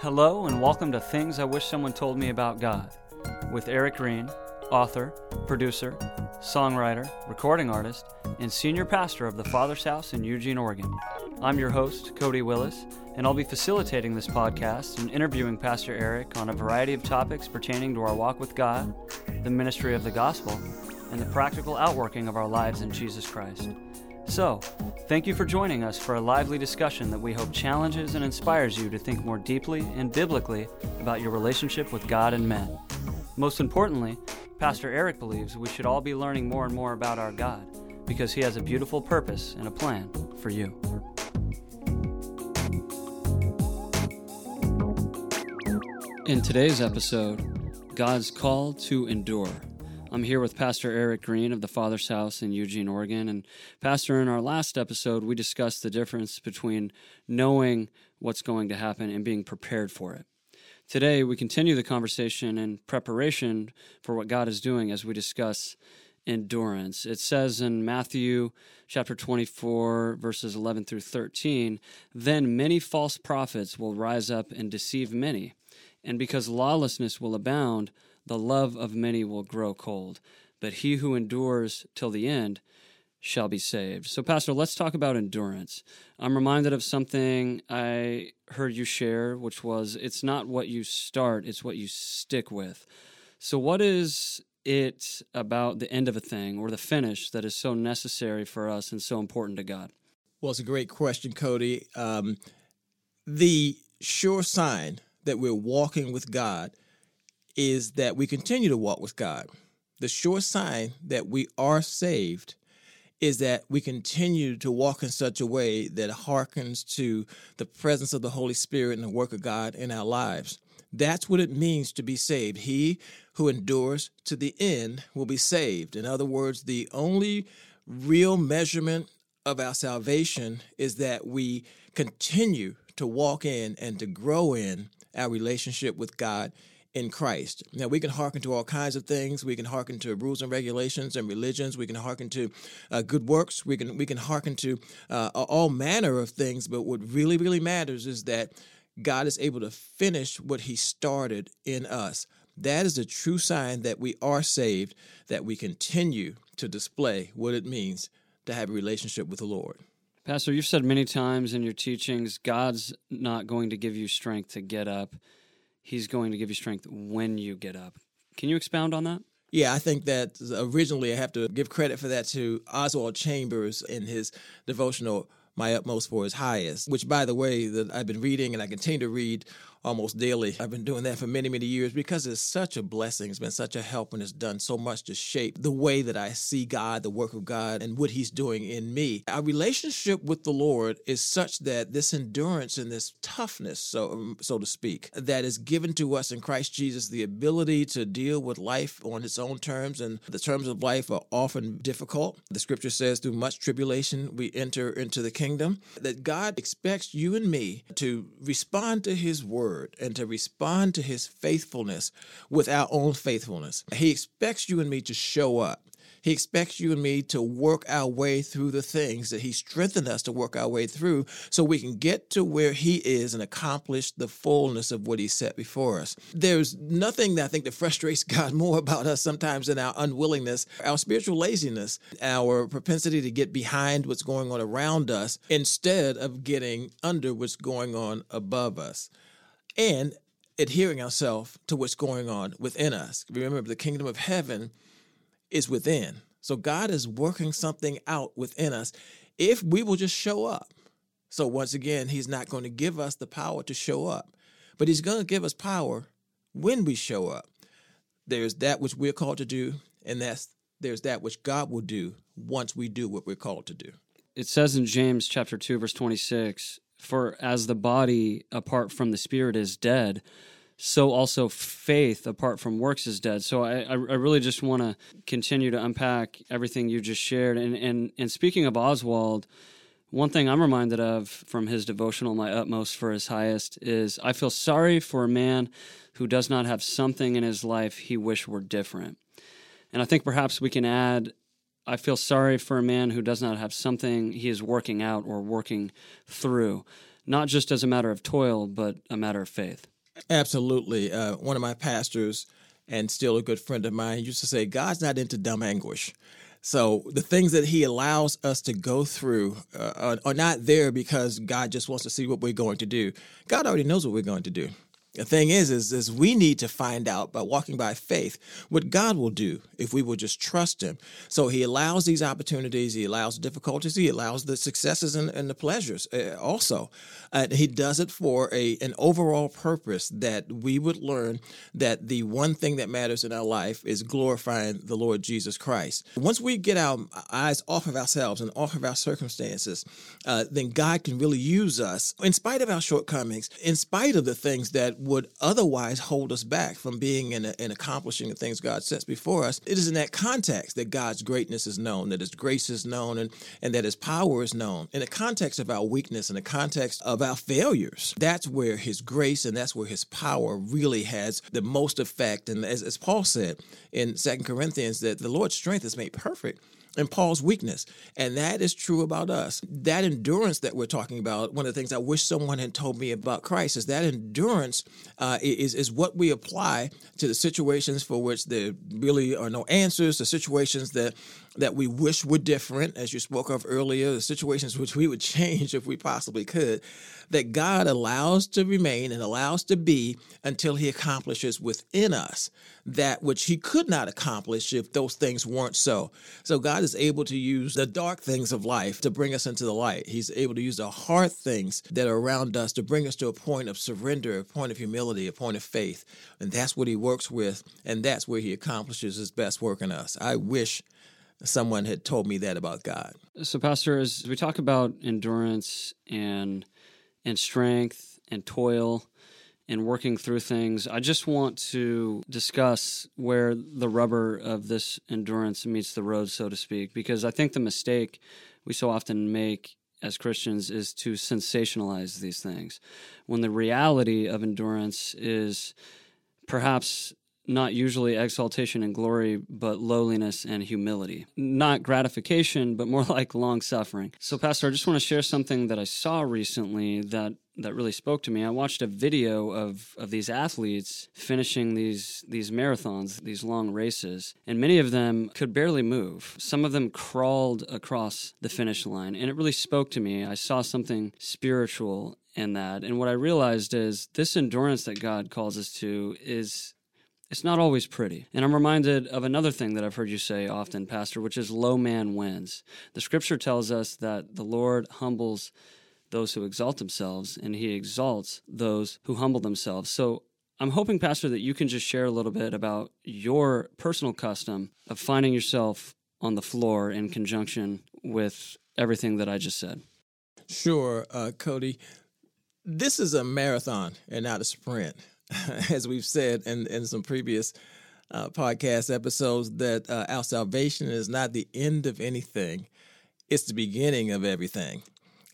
Hello, and welcome to Things I Wish Someone Told Me About God with Eric Green, author, producer, songwriter, recording artist, and senior pastor of the Father's House in Eugene, Oregon. I'm your host, Cody Willis, and I'll be facilitating this podcast and interviewing Pastor Eric on a variety of topics pertaining to our walk with God, the ministry of the gospel, and the practical outworking of our lives in Jesus Christ. So, thank you for joining us for a lively discussion that we hope challenges and inspires you to think more deeply and biblically about your relationship with God and men. Most importantly, Pastor Eric believes we should all be learning more and more about our God because he has a beautiful purpose and a plan for you. In today's episode, God's call to endure. I'm here with Pastor Eric Green of the Father's House in Eugene, Oregon. And, Pastor, in our last episode, we discussed the difference between knowing what's going to happen and being prepared for it. Today, we continue the conversation in preparation for what God is doing as we discuss endurance. It says in Matthew chapter 24, verses 11 through 13 Then many false prophets will rise up and deceive many, and because lawlessness will abound, the love of many will grow cold, but he who endures till the end shall be saved. So, Pastor, let's talk about endurance. I'm reminded of something I heard you share, which was it's not what you start, it's what you stick with. So, what is it about the end of a thing or the finish that is so necessary for us and so important to God? Well, it's a great question, Cody. Um, the sure sign that we're walking with God is that we continue to walk with God. The sure sign that we are saved is that we continue to walk in such a way that hearkens to the presence of the Holy Spirit and the work of God in our lives. That's what it means to be saved. He who endures to the end will be saved. In other words, the only real measurement of our salvation is that we continue to walk in and to grow in our relationship with God in Christ. Now, we can hearken to all kinds of things. We can hearken to rules and regulations and religions. We can hearken to uh, good works. We can we can hearken to uh, all manner of things. But what really really matters is that God is able to finish what He started in us. That is a true sign that we are saved. That we continue to display what it means to have a relationship with the Lord. Pastor, you've said many times in your teachings, God's not going to give you strength to get up He's going to give you strength when you get up. Can you expound on that? Yeah, I think that originally I have to give credit for that to Oswald Chambers in his devotional My Utmost for His Highest, which, by the way, that I've been reading and I continue to read almost daily. I've been doing that for many, many years because it's such a blessing. It's been such a help and it's done so much to shape the way that I see God, the work of God, and what He's doing in me. Our relationship with the Lord is such that this endurance and this toughness, so so to speak, that is given to us in Christ Jesus, the ability to deal with life on its own terms, and the terms of life are often difficult. The Scripture says, through much tribulation we enter into the kingdom. That God expects you and me to respond to His word word and to respond to his faithfulness with our own faithfulness. He expects you and me to show up. He expects you and me to work our way through the things that He strengthened us to work our way through so we can get to where He is and accomplish the fullness of what He set before us. There's nothing that I think that frustrates God more about us sometimes than our unwillingness, our spiritual laziness, our propensity to get behind what's going on around us instead of getting under what's going on above us and adhering ourselves to what's going on within us. Remember, the kingdom of heaven is within. So God is working something out within us if we will just show up. So once again, He's not going to give us the power to show up, but He's going to give us power when we show up. There's that which we're called to do, and that's there's that which God will do once we do what we're called to do. It says in James chapter 2 verse 26, for as the body apart from the spirit is dead, so also faith apart from works is dead. So I, I really just want to continue to unpack everything you just shared. And, and, and speaking of Oswald, One thing I'm reminded of from his devotional, My Utmost for His Highest, is I feel sorry for a man who does not have something in his life he wish were different. And I think perhaps we can add I feel sorry for a man who does not have something he is working out or working through, not just as a matter of toil, but a matter of faith. Absolutely. Uh, one of my pastors, and still a good friend of mine, used to say, God's not into dumb anguish. So the things that He allows us to go through uh, are, are not there because God just wants to see what we're going to do. God already knows what we're going to do. The thing is, is, is we need to find out by walking by faith what God will do if we will just trust Him. So He allows these opportunities, He allows difficulties, He allows the successes and, and the pleasures uh, also. He does it for a an overall purpose that we would learn that the one thing that matters in our life is glorifying the Lord Jesus Christ. Once we get our eyes off of ourselves and off of our circumstances, uh, then God can really use us in spite of our shortcomings, in spite of the things that would otherwise hold us back from being and, and accomplishing the things God sets before us. It is in that context that God's greatness is known, that His grace is known, and, and that His power is known. In the context of our weakness, in the context of our failures, that's where His grace and that's where His power really has the most effect. And as, as Paul said in Second Corinthians, that the Lord's strength is made perfect and Paul's weakness. And that is true about us. That endurance that we're talking about, one of the things I wish someone had told me about Christ is that endurance uh, is, is what we apply to the situations for which there really are no answers, the situations that that we wish were different, as you spoke of earlier, the situations which we would change if we possibly could, that God allows to remain and allows to be until He accomplishes within us that which He could not accomplish if those things weren't so. So God is able to use the dark things of life to bring us into the light. He's able to use the hard things that are around us to bring us to a point of surrender, a point of humility, a point of faith. And that's what He works with, and that's where He accomplishes His best work in us. I wish someone had told me that about God. So, Pastor, as we talk about endurance and and strength and toil and working through things, I just want to discuss where the rubber of this endurance meets the road, so to speak, because I think the mistake we so often make as Christians is to sensationalize these things when the reality of endurance is perhaps not usually exaltation and glory, but lowliness and humility. Not gratification, but more like long suffering. So, Pastor, I just want to share something that I saw recently that that really spoke to me. I watched a video of, of these athletes finishing these these marathons, these long races, and many of them could barely move. Some of them crawled across the finish line, and it really spoke to me. I saw something spiritual in that. And what I realized is this endurance that God calls us to is it's not always pretty. And I'm reminded of another thing that I've heard you say often, Pastor, which is low man wins. The scripture tells us that the Lord humbles those who exalt themselves and he exalts those who humble themselves. So I'm hoping, Pastor, that you can just share a little bit about your personal custom of finding yourself on the floor in conjunction with everything that I just said. Sure, uh, Cody. This is a marathon and not a sprint. as we've said in, in some previous uh, podcast episodes, that uh, our salvation is not the end of anything, it's the beginning of everything.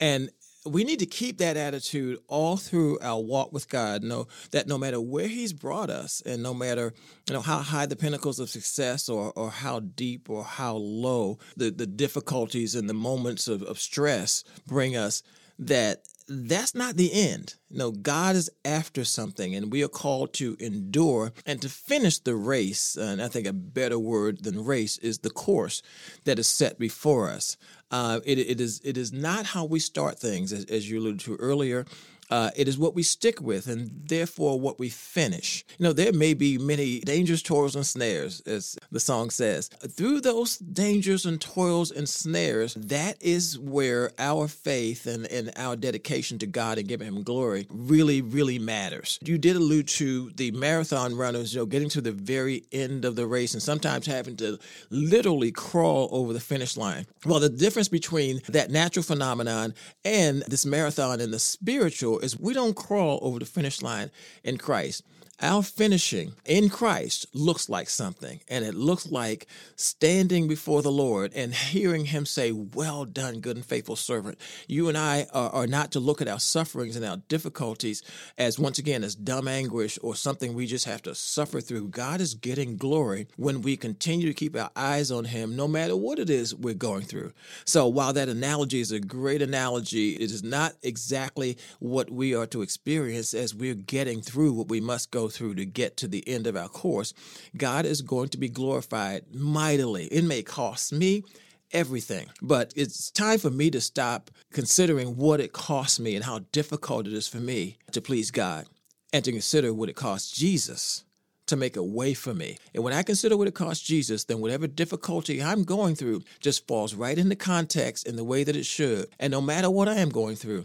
And we need to keep that attitude all through our walk with God. Know that no matter where He's brought us, and no matter you know how high the pinnacles of success, or or how deep or how low the the difficulties and the moments of, of stress bring us, that that's not the end. No, God is after something, and we are called to endure and to finish the race. And I think a better word than race is the course that is set before us. Uh, it, it is it is not how we start things, as, as you alluded to earlier. Uh, it is what we stick with and therefore what we finish. You know, there may be many dangers, toils, and snares, as the song says. Through those dangers and toils and snares, that is where our faith and, and our dedication to God and giving Him glory really, really matters. You did allude to the marathon runners, you know, getting to the very end of the race and sometimes having to literally crawl over the finish line. Well, the difference between that natural phenomenon and this marathon and the spiritual is we don't crawl over the finish line in Christ. Our finishing in Christ looks like something, and it looks like standing before the Lord and hearing Him say, Well done, good and faithful servant. You and I are, are not to look at our sufferings and our difficulties as once again as dumb anguish or something we just have to suffer through. God is getting glory when we continue to keep our eyes on Him, no matter what it is we're going through. So, while that analogy is a great analogy, it is not exactly what we are to experience as we're getting through what we must go through to get to the end of our course, God is going to be glorified mightily. It may cost me everything. But it's time for me to stop considering what it costs me and how difficult it is for me to please God and to consider what it costs Jesus to make a way for me. And when I consider what it costs Jesus, then whatever difficulty I'm going through just falls right into context in the way that it should. And no matter what I am going through,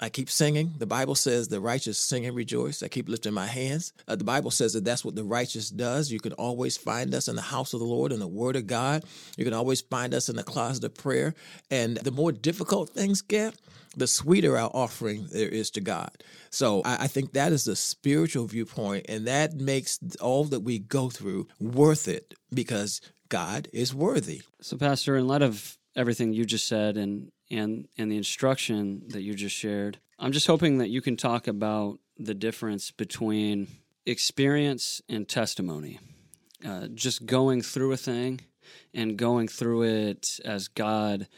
I keep singing. The Bible says the righteous sing and rejoice. I keep lifting my hands. Uh, the Bible says that that's what the righteous does. You can always find us in the house of the Lord in the Word of God. You can always find us in the closet of prayer. And the more difficult things get, the sweeter our offering there is to God. So I, I think that is the spiritual viewpoint, and that makes all that we go through worth it because God is worthy. So, Pastor, in light of everything you just said and and and the instruction that you just shared. I'm just hoping that you can talk about the difference between experience and testimony. Uh, just going through a thing and going through it as God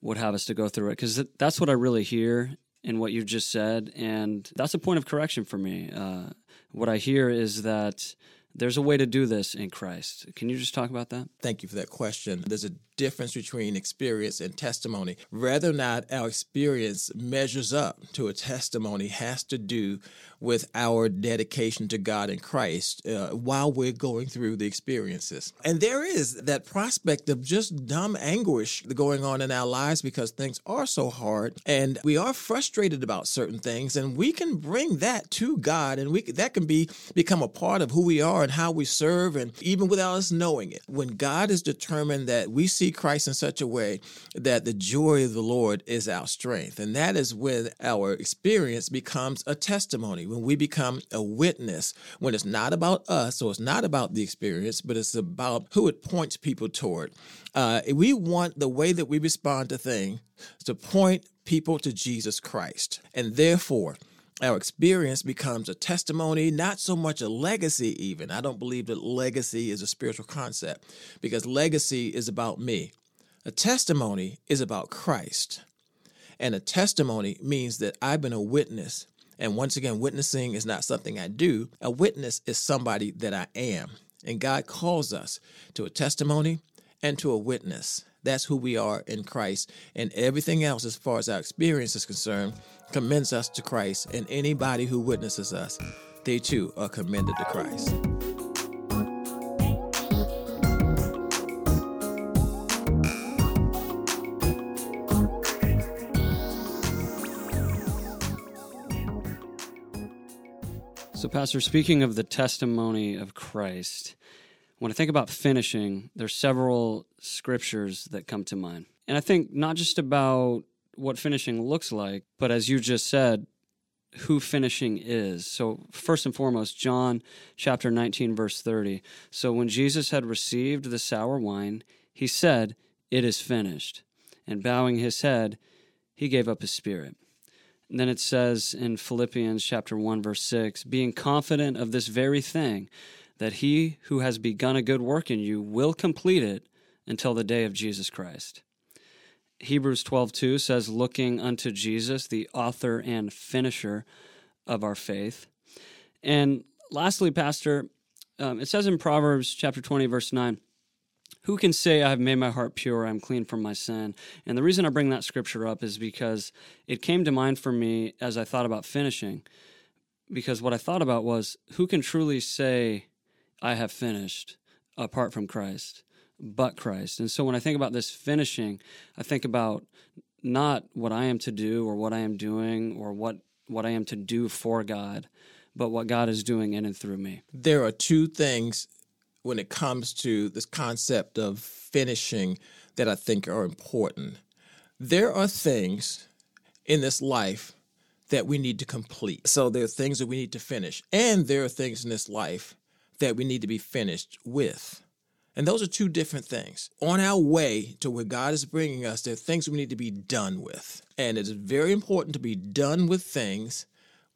would have us to go through it, because that's what I really hear in what you just said, and that's a point of correction for me. Uh, what I hear is that there's a way to do this in Christ. Can you just talk about that? Thank you for that question. There's a difference between experience and testimony. Whether or not our experience measures up to a testimony has to do with our dedication to God and Christ uh, while we're going through the experiences. And there is that prospect of just dumb anguish going on in our lives because things are so hard and we are frustrated about certain things and we can bring that to God and we that can be become a part of who we are and how we serve and even without us knowing it. When God is determined that we see Christ in such a way that the joy of the Lord is our strength. And that is when our experience becomes a testimony, when we become a witness, when it's not about us, so it's not about the experience, but it's about who it points people toward. Uh, we want the way that we respond to things to point people to Jesus Christ. And therefore, our experience becomes a testimony, not so much a legacy, even. I don't believe that legacy is a spiritual concept because legacy is about me. A testimony is about Christ. And a testimony means that I've been a witness. And once again, witnessing is not something I do, a witness is somebody that I am. And God calls us to a testimony and to a witness. That's who we are in Christ. And everything else, as far as our experience is concerned, commends us to Christ. And anybody who witnesses us, they too are commended to Christ. So, Pastor, speaking of the testimony of Christ, when I think about finishing, there's several scriptures that come to mind. And I think not just about what finishing looks like, but as you just said, who finishing is. So, first and foremost, John chapter 19, verse 30. So, when Jesus had received the sour wine, he said, It is finished. And bowing his head, he gave up his spirit. And then it says in Philippians chapter 1, verse 6, being confident of this very thing, that he who has begun a good work in you will complete it until the day of Jesus Christ. Hebrews 12:2 says looking unto Jesus the author and finisher of our faith. And lastly pastor um, it says in Proverbs chapter 20 verse 9 who can say I have made my heart pure I'm clean from my sin and the reason I bring that scripture up is because it came to mind for me as I thought about finishing because what I thought about was who can truly say I have finished apart from Christ, but Christ. And so when I think about this finishing, I think about not what I am to do or what I am doing or what, what I am to do for God, but what God is doing in and through me. There are two things when it comes to this concept of finishing that I think are important. There are things in this life that we need to complete. So there are things that we need to finish, and there are things in this life that we need to be finished with. And those are two different things. On our way to where God is bringing us, there are things we need to be done with. And it is very important to be done with things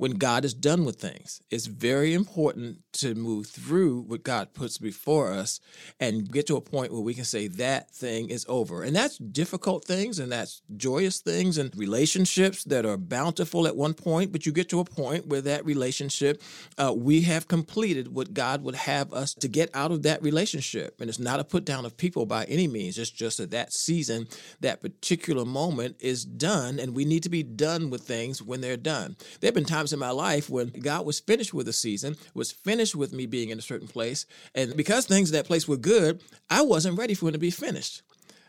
when God is done with things. It's very important to move through what God puts before us and get to a point where we can say that thing is over. And that's difficult things and that's joyous things and relationships that are bountiful at one point, but you get to a point where that relationship, uh, we have completed what God would have us to get out of that relationship. And it's not a put down of people by any means. It's just that that season, that particular moment is done, and we need to be done with things when they're done. There have been times in my life when God was finished with a season, was finished with me being in a certain place. And because things in that place were good, I wasn't ready for it to be finished.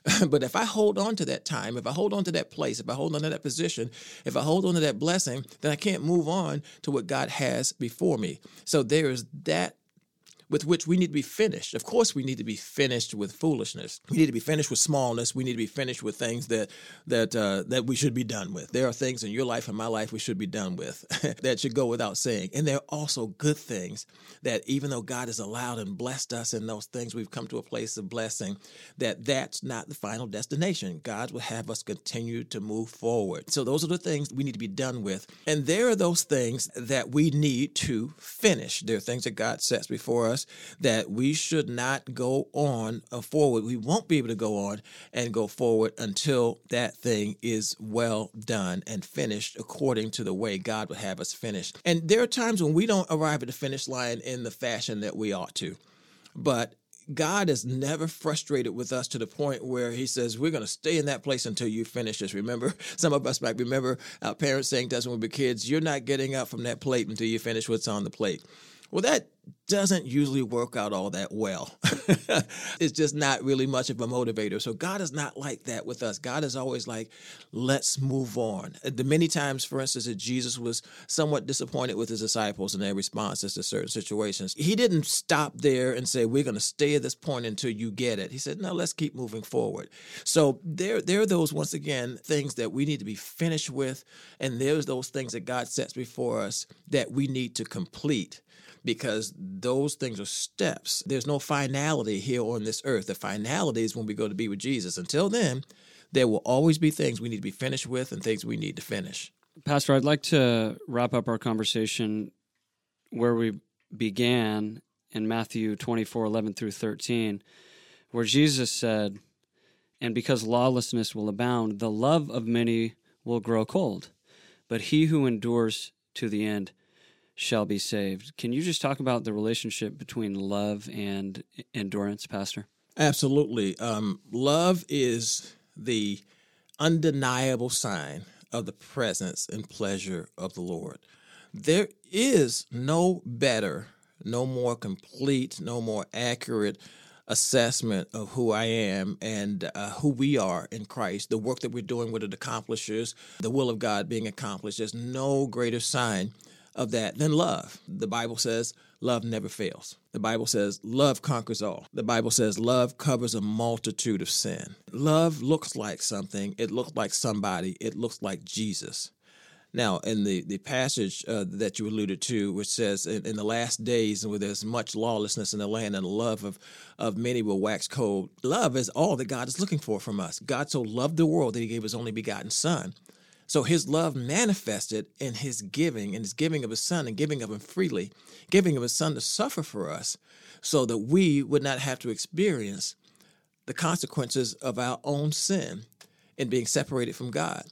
but if I hold on to that time, if I hold on to that place, if I hold on to that position, if I hold on to that blessing, then I can't move on to what God has before me. So there is that with which we need to be finished. Of course, we need to be finished with foolishness. We need to be finished with smallness. We need to be finished with things that that uh, that we should be done with. There are things in your life and my life we should be done with that should go without saying. And there are also good things that even though God has allowed and blessed us in those things, we've come to a place of blessing. That that's not the final destination. God will have us continue to move forward. So those are the things we need to be done with. And there are those things that we need to finish. There are things that God sets before us that we should not go on uh, forward. We won't be able to go on and go forward until that thing is well done and finished according to the way God would have us finish. And there are times when we don't arrive at the finish line in the fashion that we ought to. But God is never frustrated with us to the point where He says, We're going to stay in that place until you finish this. Remember, some of us might remember our parents saying to us when we were kids, You're not getting up from that plate until you finish what's on the plate. Well, that doesn't usually work out all that well. it's just not really much of a motivator. So God is not like that with us. God is always like, let's move on. The many times, for instance, that Jesus was somewhat disappointed with his disciples and their responses to certain situations, he didn't stop there and say, we're going to stay at this point until you get it. He said, no, let's keep moving forward. So there, there are those, once again, things that we need to be finished with. And there's those things that God sets before us that we need to complete because those things are steps. There's no finality here on this earth. The finality is when we go to be with Jesus. Until then, there will always be things we need to be finished with and things we need to finish. Pastor, I'd like to wrap up our conversation where we began in Matthew 24 11 through 13, where Jesus said, And because lawlessness will abound, the love of many will grow cold. But he who endures to the end shall be saved. Can you just talk about the relationship between love and endurance, Pastor? Absolutely. Um, love is the undeniable sign of the presence and pleasure of the Lord. There is no better, no more complete, no more accurate assessment of who I am and uh, who we are in Christ, the work that we're doing, what it accomplishes, the will of God being accomplished. There's no greater sign of that than love. The Bible says love never fails. The Bible says love conquers all. The Bible says love covers a multitude of sin. Love looks like something, it looks like somebody, it looks like Jesus. Now, in the, the passage uh, that you alluded to, which says, in, in, the last days, where there's much lawlessness in the land and the love of, of many will wax cold, love is all that God is looking for from us. God so loved the world that he gave his only begotten Son so his love manifested in his giving, in his giving of his son and giving of him freely, giving of his son to suffer for us so that we would not have to experience the consequences of our own sin in being separated from God.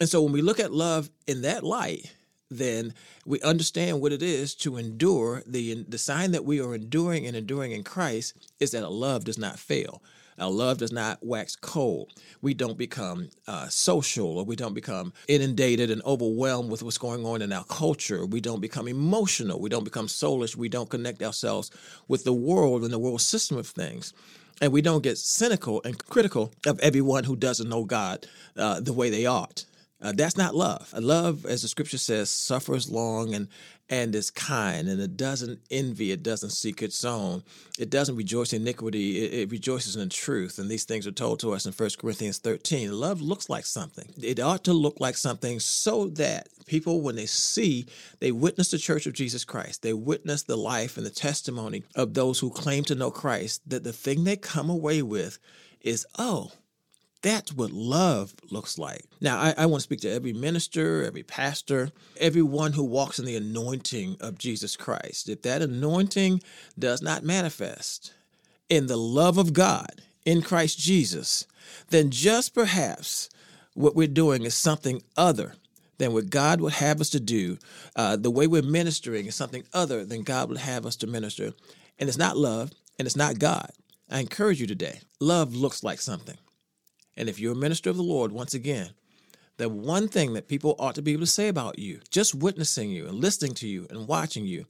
And so when we look at love in that light, then we understand what it is to endure. The, the sign that we are enduring and enduring in Christ is that a love does not fail. Our love does not wax cold. We don't become uh, social or we don't become inundated and overwhelmed with what's going on in our culture. We don't become emotional. We don't become soulish. We don't connect ourselves with the world and the world system of things. And we don't get cynical and critical of everyone who doesn't know God uh, the way they ought. Uh, that's not love. Love, as the scripture says, suffers long and and is kind and it doesn't envy, it doesn't seek its own, it doesn't rejoice in iniquity, it, it, rejoices in truth. And these things are told to us in 1 Corinthians 13. Love looks like something. It ought to look like something so that people, when they see, they witness the church of Jesus Christ, they witness the life and the testimony of those who claim to know Christ, that the thing they come away with is, oh, that's what love looks like. Now, I, I, want to speak to every minister, every pastor, everyone who walks in the anointing of Jesus Christ. If that anointing does not manifest in the love of God in Christ Jesus, then just perhaps what we're doing is something other than what God would have us to do. Uh, the way we're ministering is something other than God would have us to minister. And it's not love and it's not God. I encourage you today love looks like something. And if you're a minister of the Lord, once again, the one thing that people ought to be able to say about you, just witnessing you and listening to you and watching you,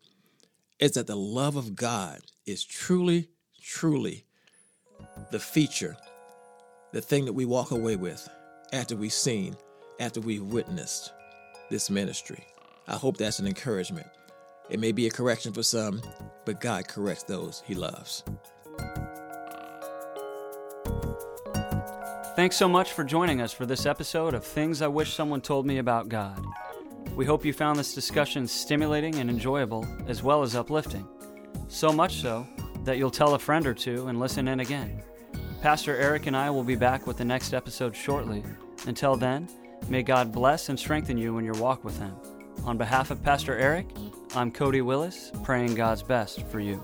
is that the love of God is truly, truly the feature, the thing that we walk away with after we've seen, after we've witnessed this ministry. I hope that's an encouragement. It may be a correction for some, but God corrects those he loves. Thanks so much for joining us for this episode of Things I Wish Someone Told Me About God. We hope you found this discussion stimulating and enjoyable, as well as uplifting. So much so that you'll tell a friend or two and listen in again. Pastor Eric and I will be back with the next episode shortly. Until then, may God bless and strengthen you in your walk with Him. On behalf of Pastor Eric, I'm Cody Willis, praying God's best for you.